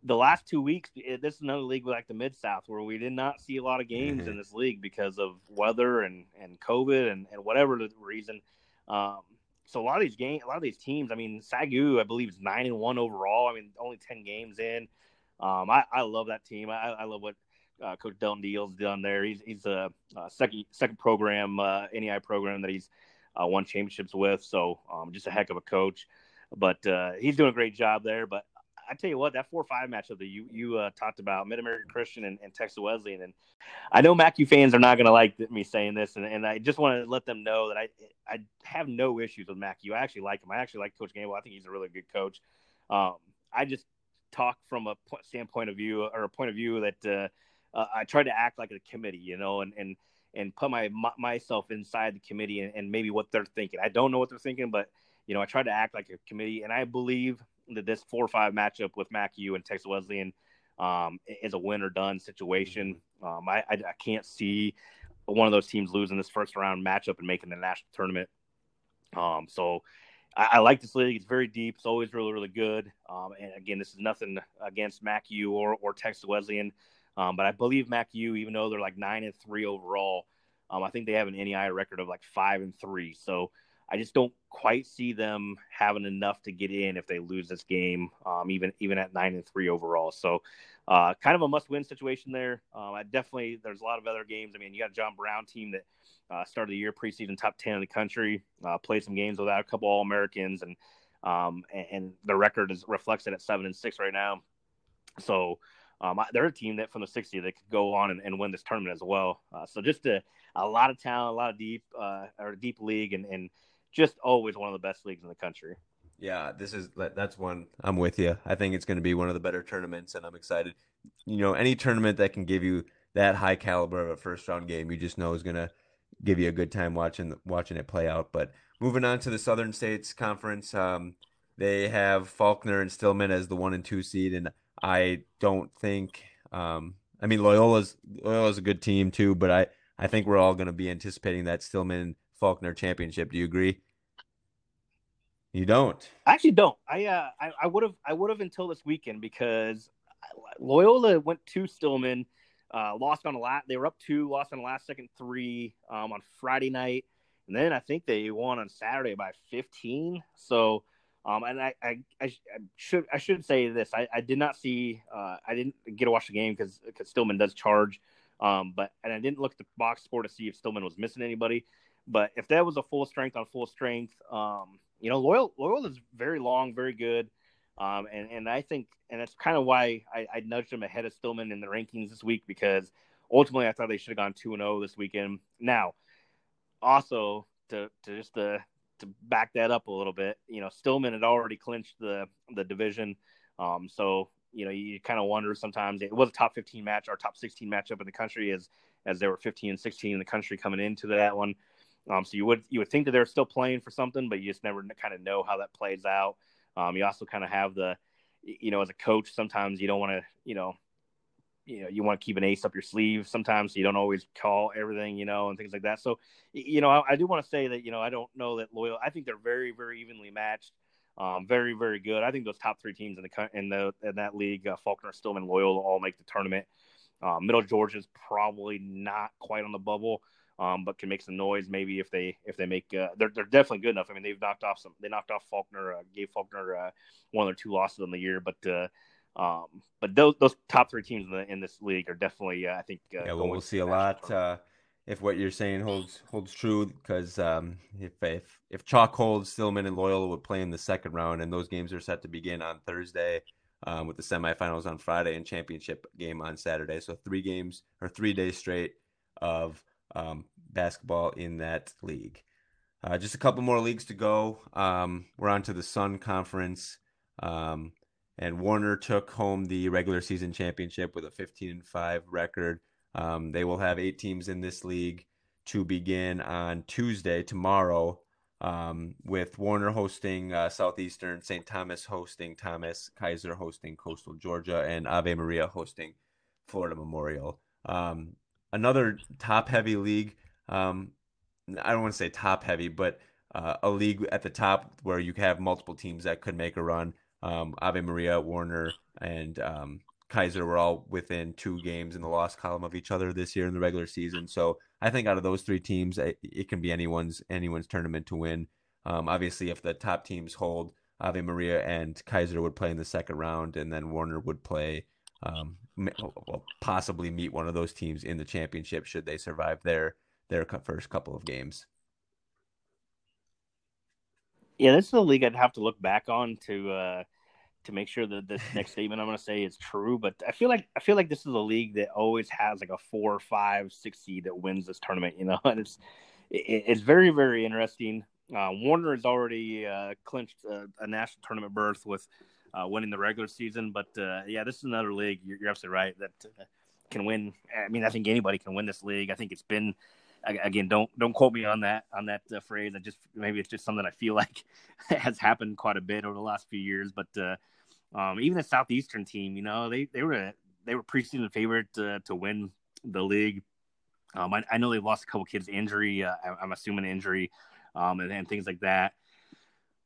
Speaker 2: the last two weeks, this is another league like the Mid South where we did not see a lot of games mm-hmm. in this league because of weather and and COVID and and whatever the reason. Um, so a lot of these games, a lot of these teams. I mean, Sagu, I believe, is nine and one overall. I mean, only ten games in. Um, I, I love that team. I, I love what uh, Coach Delton Deal's done there. He's he's a, a second second program uh, NAIA program that he's uh, won championships with. So um, just a heck of a coach. But uh, he's doing a great job there. But I tell you what, that four or five matchup that you you uh, talked about, Mid American Christian and, and, Texas Wesleyan, and I know MacU fans are not going to like me saying this, and, and I just want to let them know that I I have no issues with MacU. I actually like him. I actually like Coach Gamble. I think he's a really good coach. Um, I just talk from a standpoint of view or a point of view that uh, uh, I try to act like a committee, you know, and and and put my, my myself inside the committee and, and maybe what they're thinking. I don't know what they're thinking, but you know, I try to act like a committee, and I believe that this four or five matchup with MacU and Texas Wesleyan um, is a win or done situation. Um, I, I, I can't see one of those teams losing this first round matchup and making the national tournament. Um, so I, I, like this league. It's very deep. It's always really, really good. Um, and again, this is nothing against MacU or, or Texas Wesleyan. Um, but I believe MacU, even though they're like nine and three overall, um, I think they have an NAIA record of like five and three. So I just don't quite see them having enough to get in if they lose this game, um, even even at nine and three overall. So, uh, kind of a must-win situation there. Um, I definitely there's a lot of other games. I mean, you got a John Brown team that uh, started the year preseason top ten in the country, uh, played some games without a couple All Americans, and um, and, and their record is reflects it at seven and six right now. So. Um, they're a team that from the 60 that could go on and, and win this tournament as well. Uh, so just a, a lot of talent, a lot of deep uh, or deep league, and, and just always one of the best leagues in the country.
Speaker 3: Yeah, this is that's one I'm with you. I think it's going to be one of the better tournaments, and I'm excited. You know, any tournament that can give you that high caliber of a first round game, you just know is going to give you a good time watching watching it play out. But moving on to the Southern States Conference, um, they have Faulkner and Stillman as the one and two seed, and I don't think. Um, I mean, Loyola's Loyola's a good team too, but I I think we're all going to be anticipating that Stillman Faulkner championship. Do you agree? You don't.
Speaker 2: I actually don't. I uh, I would have I would have until this weekend because Loyola went to Stillman, uh, lost on a last. They were up two, lost on the last second three um, on Friday night, and then I think they won on Saturday by 15. So, um, and I, I, I, should I should say this. I, I did not see. Uh, I didn't get to watch the game because because Stillman does charge. Um, but and I didn't look at the box score to see if Stillman was missing anybody. But if that was a full strength on full strength, um, you know, Loyal Loyal is very long, very good. Um, and, and I think, and that's kind of why I, I nudged him ahead of Stillman in the rankings this week because ultimately I thought they should have gone two and zero oh this weekend. Now, also to to just to to back that up a little bit, you know, Stillman had already clinched the the division, um, so you know you kind of wonder sometimes it was a top 15 match or top 16 matchup in the country as as there were 15 and 16 in the country coming into that one. Um, so you would you would think that they're still playing for something, but you just never kind of know how that plays out. Um, you also kind of have the, you know, as a coach, sometimes you don't want to, you know, you know, you want to keep an ace up your sleeve sometimes. So you don't always call everything, you know, and things like that. So, you know, I, I do want to say that, you know, I don't know that loyal. I think they're very, very evenly matched. Um, very, very good. I think those top three teams in the in the in that league, uh, Faulkner, Stillman, Loyola, all make the tournament. Uh, Middle Georgia's probably not quite on the bubble, um, but can make some noise maybe if they if they make uh, they're they're definitely good enough. I mean, they've knocked off some. They knocked off Faulkner, uh, gave Faulkner uh, one or two losses in the year, but uh, um, but those those top three teams in, the, in this league are definitely uh, I think uh,
Speaker 3: yeah. Well, we'll see a lot uh, if what you're saying holds holds true because um, if if if chalk holds, Stillman and Loyola would play in the second round, and those games are set to begin on Thursday. Um, with the semifinals on Friday and championship game on Saturday. So three games or three days straight of um, basketball in that league. Uh, just a couple more leagues to go. Um, we're on to the Sun Conference. Um, and Warner took home the regular season championship with a 15 and 5 record. Um, they will have eight teams in this league to begin on Tuesday, tomorrow, um, with Warner hosting uh, Southeastern, St. Thomas hosting Thomas, Keiser hosting Coastal Georgia, and Ave Maria hosting Florida Memorial. Um, another top heavy league. Um, I don't want to say top heavy, but uh, a league at the top where you have multiple teams that could make a run. Um, Ave Maria, Warner, and um, Keiser were all within two games in the loss column of each other this year in the regular season. So I think out of those three teams, it, it can be anyone's anyone's tournament to win. Um, obviously, if the top teams hold, Ave Maria and Keiser would play in the second round, and then Warner would play, um, well, possibly meet one of those teams in the championship should they survive their their first couple of games.
Speaker 2: Yeah, this is a league I'd have to look back on to uh, to make sure that this next statement I'm going to say is true. But I feel like I feel like this is a league that always has like a four, five, six seed that wins this tournament. You know, and it's it, it's very very interesting. Uh, Warner has already uh, clinched a, a, national tournament berth with uh, winning the regular season. But uh, yeah, this is another league. You're, you're absolutely right that uh, can win. I mean, I think anybody can win this league. I think it's been again don't don't quote me on that on that uh, phrase i just maybe it's just something i feel like has happened quite a bit over the last few years but uh, um, even the southeastern team you know they they were they were preseason favorite uh, to win the league um, I, I, know they lost a couple kids injury uh, I, am assuming injury um, and, and, things like that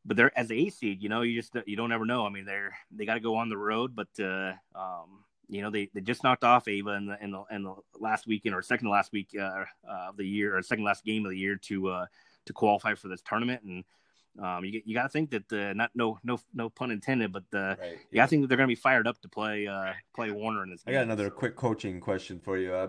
Speaker 2: but they're as a seed you know you just you don't ever know i mean they're they got to go on the road but uh, um, you know, they, they just knocked off Ava in the in the, in the last weekend or second last week uh, uh, of the year or second last game of the year to uh, to qualify for this tournament. And um, you you got to think that uh, not no no no pun intended, but uh, right. yeah, I think that they're going to be fired up to play uh, play Warner in this.
Speaker 3: Game, I got another so. quick coaching question for you. Uh,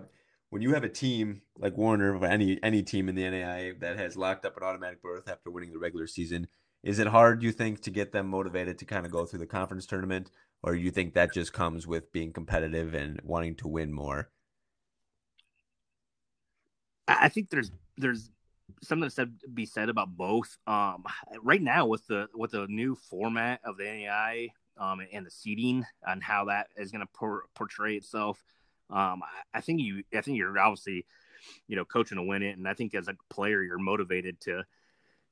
Speaker 3: when you have a team like Warner, or any any team in the NAIA that has locked up an automatic berth after winning the regular season, is it hard, you think, to get them motivated to kind of go through the conference tournament? or you think that just comes with being competitive and wanting to win more?
Speaker 2: I think there's there's something to be said about both. Um, right now, with the with the new format of the NAIA um, and the seating and how that is going to por- portray itself, um, I, I, think you I think you're obviously you know coaching to win it, and I think as a player you're motivated to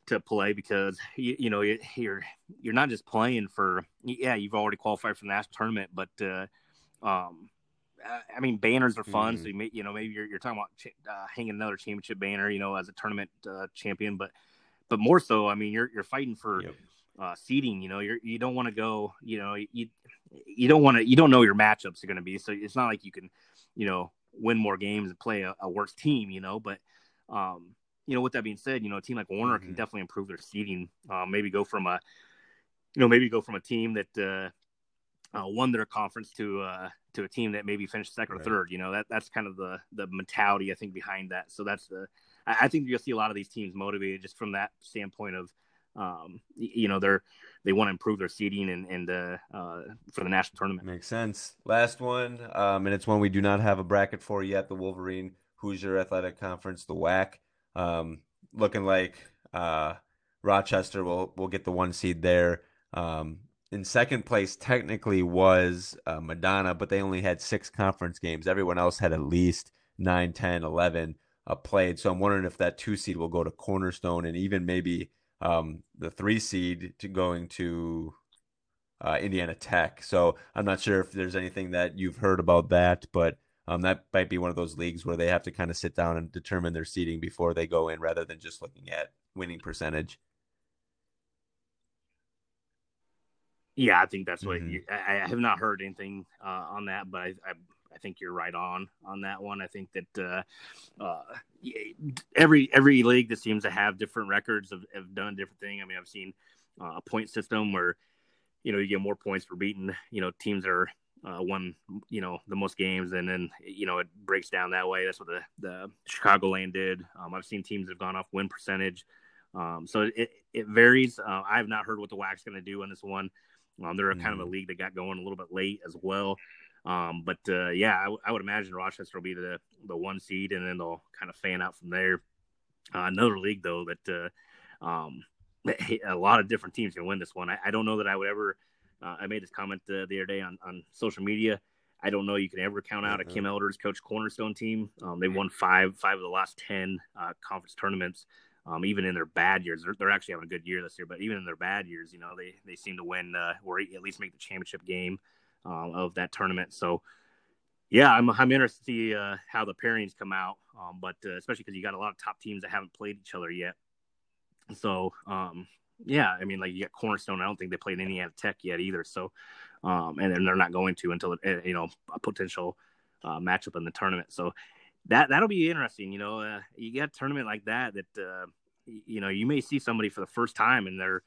Speaker 2: to play because you, you know you're you're not just playing for yeah you've already qualified for the national tournament but uh, um, I mean banners are fun mm-hmm. so you, may, you know maybe you're, you're talking about uh, hanging another championship banner you know as a tournament uh, champion but but more so I mean you're you're fighting for yep. uh, seeding you know you're you don't want to go you know you you don't want to you don't know your matchups are going to be so it's not like you can you know win more games and play a, a worse team you know but um you know, with that being said, you know, a team like Warner mm-hmm. can definitely improve their seeding. Uh, maybe go from a, you know, maybe go from a team that uh, uh, won their conference to uh, to a team that maybe finished second right. or third. You know, that that's kind of the the mentality I think behind that. So that's the I, I think you'll see a lot of these teams motivated just from that standpoint of, um, you know, they're they want to improve their seeding and and uh, uh, for the national tournament.
Speaker 3: Makes sense. Last one, um, and it's one we do not have a bracket for yet. The Wolverine Hoosier Athletic Conference, the WHAC. Um, looking like uh, Rochester will will get the one seed there. Um, in second place, technically was uh, Madonna, but they only had six conference games. Everyone else had at least 9, 10, 11 uh, played. So I'm wondering if that two seed will go to Cornerstone and even maybe um, the three seed to going to uh, Indiana Tech. So I'm not sure if there's anything that you've heard about that, but um, that might be one of those leagues where they have to kind of sit down and determine their seating before they go in, rather than just looking at winning percentage.
Speaker 2: Yeah, I think that's what mm-hmm. you, I, I, have not heard anything uh, on that, but I, I, I think you're right on on that one. I think that uh, uh, every every league that seems to have different records have, have done a different thing. I mean, I've seen uh, a point system where you know you get more points for beating you know teams that are uh, won you know the most games, and then you know it breaks down that way. That's what the the Chicagoland did. Um, I've seen teams that have gone off win percentage. Um, so it, it varies. Uh, I have not heard what the WHAC's going to do on this one. Um, they're a, kind of a mm-hmm. league that got going a little bit late as well. Um, but uh, yeah, I, w- I would imagine Rochester will be the the one seed, and then they'll kind of fan out from there. Uh, another league though that uh, um, a lot of different teams can win this one. I, I don't know that I would ever. Uh, I made this comment uh, the other day on on social media. I don't know you can ever count out a Kim Elders coach Cornerstone team. Um, they won five five of the last ten uh, conference tournaments um, even in their bad years, they're, they're, actually having a good year this year. But even in their bad years, you know, they they seem to win uh, or at least make the championship game um, of that tournament. So, yeah, I'm I'm interested to see uh, how the pairings come out. Um, but uh, especially because you got a lot of top teams that haven't played each other yet. So, um, yeah, I mean, like you got Cornerstone. I don't think they played Indiana Tech yet either. So, um, and then they're not going to until uh, you know a potential uh, matchup in the tournament. So that that'll be interesting. You know, uh, you get a tournament like that that uh, you know you may see somebody for the first time and they're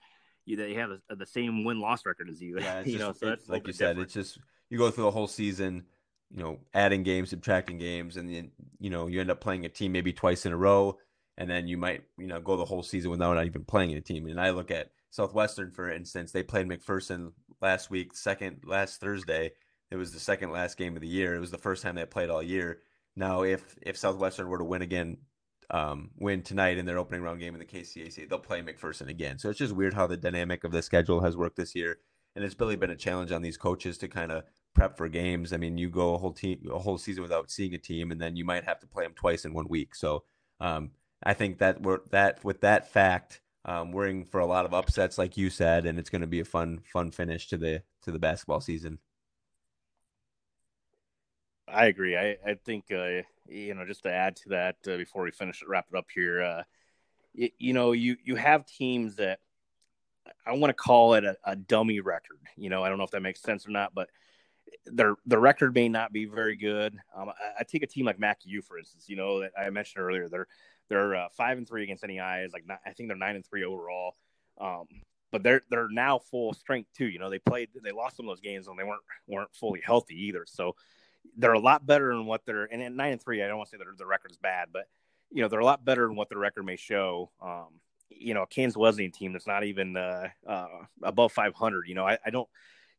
Speaker 2: they have a, the same win loss record as you.
Speaker 3: Yeah,
Speaker 2: you
Speaker 3: just, know, so that's like you said, different. it's just you go through the whole season, you know, adding games, subtracting games, and then you know you end up playing a team maybe twice in a row, and then you might you know go the whole season without not even playing a team. And I look at Southwestern for instance, they played McPherson last week, second last Thursday. It was the second last game of the year. It was the first time they played all year now, if if Southwestern were to win again, um, win tonight in their opening round game in the KCAC, they'll play McPherson again. So it's just weird how the dynamic of the schedule has worked this year, and it's really been a challenge on these coaches to kind of prep for games. I mean, you go a whole team a whole season without seeing a team, and then you might have to play them twice in one week. So um, I think that we're that with that fact. Um, we're in for a lot of upsets, like you said, and it's going to be a fun, fun finish to the to the basketball season.
Speaker 2: I agree. I, I think, uh, you know, just to add to that uh, before we finish wrap it up here, uh, you, you know, you, you have teams that I want to call it a, a, dummy record. You know, I don't know if that makes sense or not, but their the record may not be very good. Um, I, I, take a team like MacU, for instance, you know, that I mentioned earlier. They're they're uh, five and three against NAIA. Is like not, I think they're nine and three overall. Um, but they're they're now full strength too. You know, they played they lost some of those games and they weren't weren't fully healthy either. So they're a lot better than what they're and at nine and three. I don't want to say that their record is bad, but you know they're a lot better than what their record may show. Um, you know, Kansas Wesleyan team that's not even uh, uh, above 500. You know, I, I don't.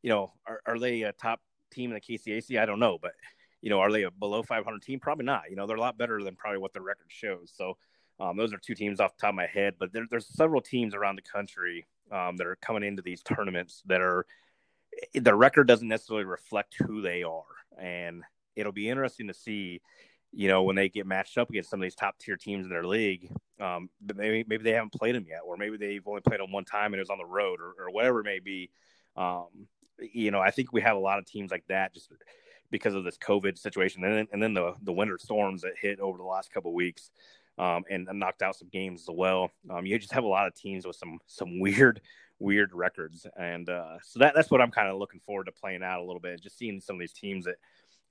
Speaker 2: You know, are, are, they a top team in the KCAC? I don't know, but you know, are they a below 500 team? Probably not. You know, they're a lot better than probably what the record shows. So. Um, those are two teams off the top of my head, but there, there's several teams around the country um, that are coming into these tournaments that are the record doesn't necessarily reflect who they are and it'll be interesting to see, you know, when they get matched up against some of these top tier teams in their league. Um, maybe maybe they haven't played them yet, or maybe they've only played them one time and it was on the road, or, or whatever it may be. Um, you know, I think we have a lot of teams like that just because of this COVID situation, and then and then the the winter storms that hit over the last couple weeks. Um, and, and, knocked out some games as well. Um, you just have a lot of teams with some some weird weird records, and uh, so that that's what I'm kind of looking forward to playing out a little bit. Just seeing some of these teams that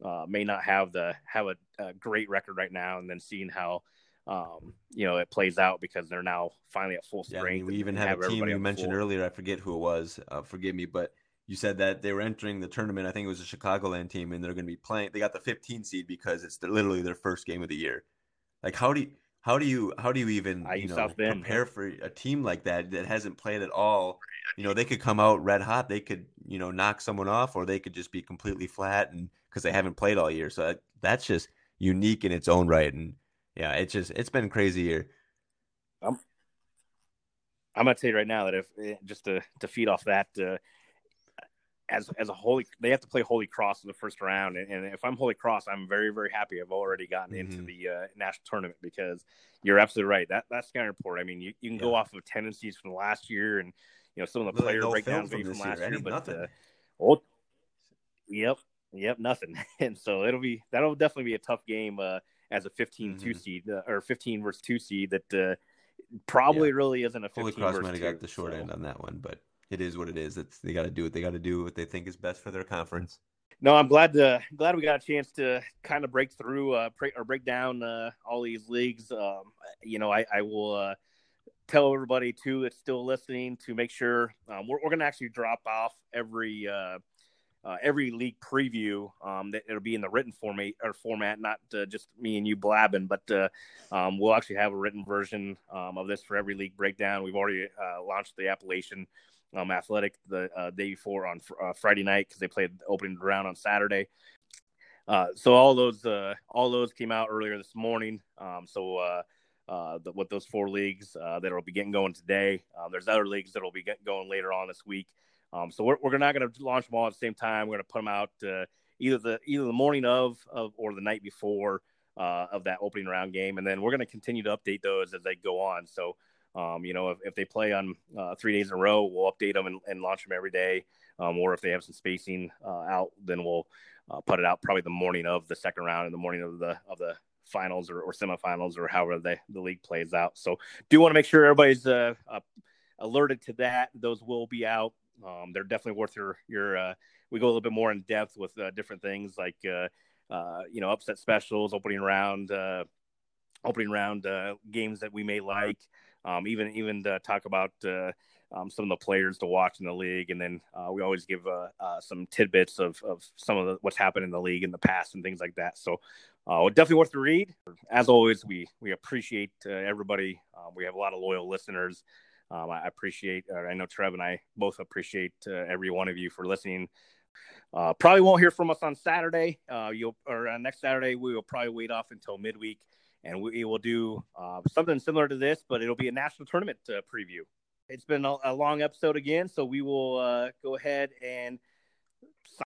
Speaker 2: uh, may not have the have a, a, great record right now, and then seeing how um, you know it plays out because they're now finally at full strength. Yeah, I
Speaker 3: mean, we even have, a team you mentioned floor. earlier. I forget who it was. Uh, forgive me, but you said that they were entering the tournament. I think it was a Chicagoland team, and they're going to be playing. They got the 15 seed because it's literally their first game of the year. Like, how do you, how do you how do you even you know prepare for a team like that that hasn't played at all? You know, they could come out red hot. They could you know knock someone off, or they could just be completely flat and because they haven't played all year. So that, that's just unique in its own right. And yeah, it's just it's been crazy year.
Speaker 2: I'm I'm gonna tell you right now that if eh, just to to feed off that. Uh, as as a holy they have to play holy cross in the first round and, and, if i'm holy cross i'm very very happy i've already gotten mm-hmm. into the uh, national tournament because you're absolutely right that that scouting report i mean you, you can yeah. go off of tendencies from last year and you know some of the player no breakdowns from, from last year, year but uh, old, yep yep nothing and so it'll be that'll definitely be a tough game uh, as a 15 mm-hmm. 2 seed uh, or 15 versus 2 seed that uh, probably yeah. really isn't a 15
Speaker 3: holy cross might have got the short
Speaker 2: so.
Speaker 3: end on that one but it is what it is. It's they got to do what they got to do what they think is best for their conference.
Speaker 2: No, I'm glad to glad we got a chance to kind of break through uh, or break down uh, all these leagues. Um, you know, I, I will uh, tell everybody too that's still listening to make sure um, we're, we're going to actually drop off every uh, every league preview. Um, that it'll be in the written format or format, not uh, just me and you blabbing, but uh, um, we'll actually have a written version um, of this for every league breakdown. We've already uh, launched the Appalachian um, Athletic the uh, day before on uh, Friday night because they played the opening round on Saturday. so all those all those came out earlier this morning. Um, so the, with those four leagues that will be getting going today. Uh, there's other leagues that will be getting going later on this week. Um, so we're, we're not going to launch them all at the same time. We're going to put them out uh, either the either the morning of, of or the night before uh, of that opening round game, and then we're going to continue to update those as they go on. So. Um, you know, if, if they play on uh, three days in a row, we'll update them and, and launch them every day. Um, or if they have some spacing out, then we'll put it out probably the morning of the second round and the morning of the of the finals or, or semifinals or however the, the league plays out. So do want to make sure everybody's uh, uh, alerted to that. Those will be out. Um, they're definitely worth your your. Uh, we go a little bit more in depth with uh, different things like uh, uh, you know upset specials, opening round, opening round games that we may like. Um, even even talk about um, some of the players to watch in the league, and then uh, we always give uh, uh, some tidbits of, of some of the, what's happened in the league in the past and things like that. So, uh, definitely worth the read. As always, we we appreciate uh, everybody. Um, we have a lot of loyal listeners. Um, I appreciate. I know Trev and I both appreciate uh, every one of you for listening. probably won't hear from us on Saturday. you'll or next Saturday we will probably wait off until midweek, and we will do something similar to this, but it'll be a national tournament preview it's been a, a long episode again, so we will uh, go ahead and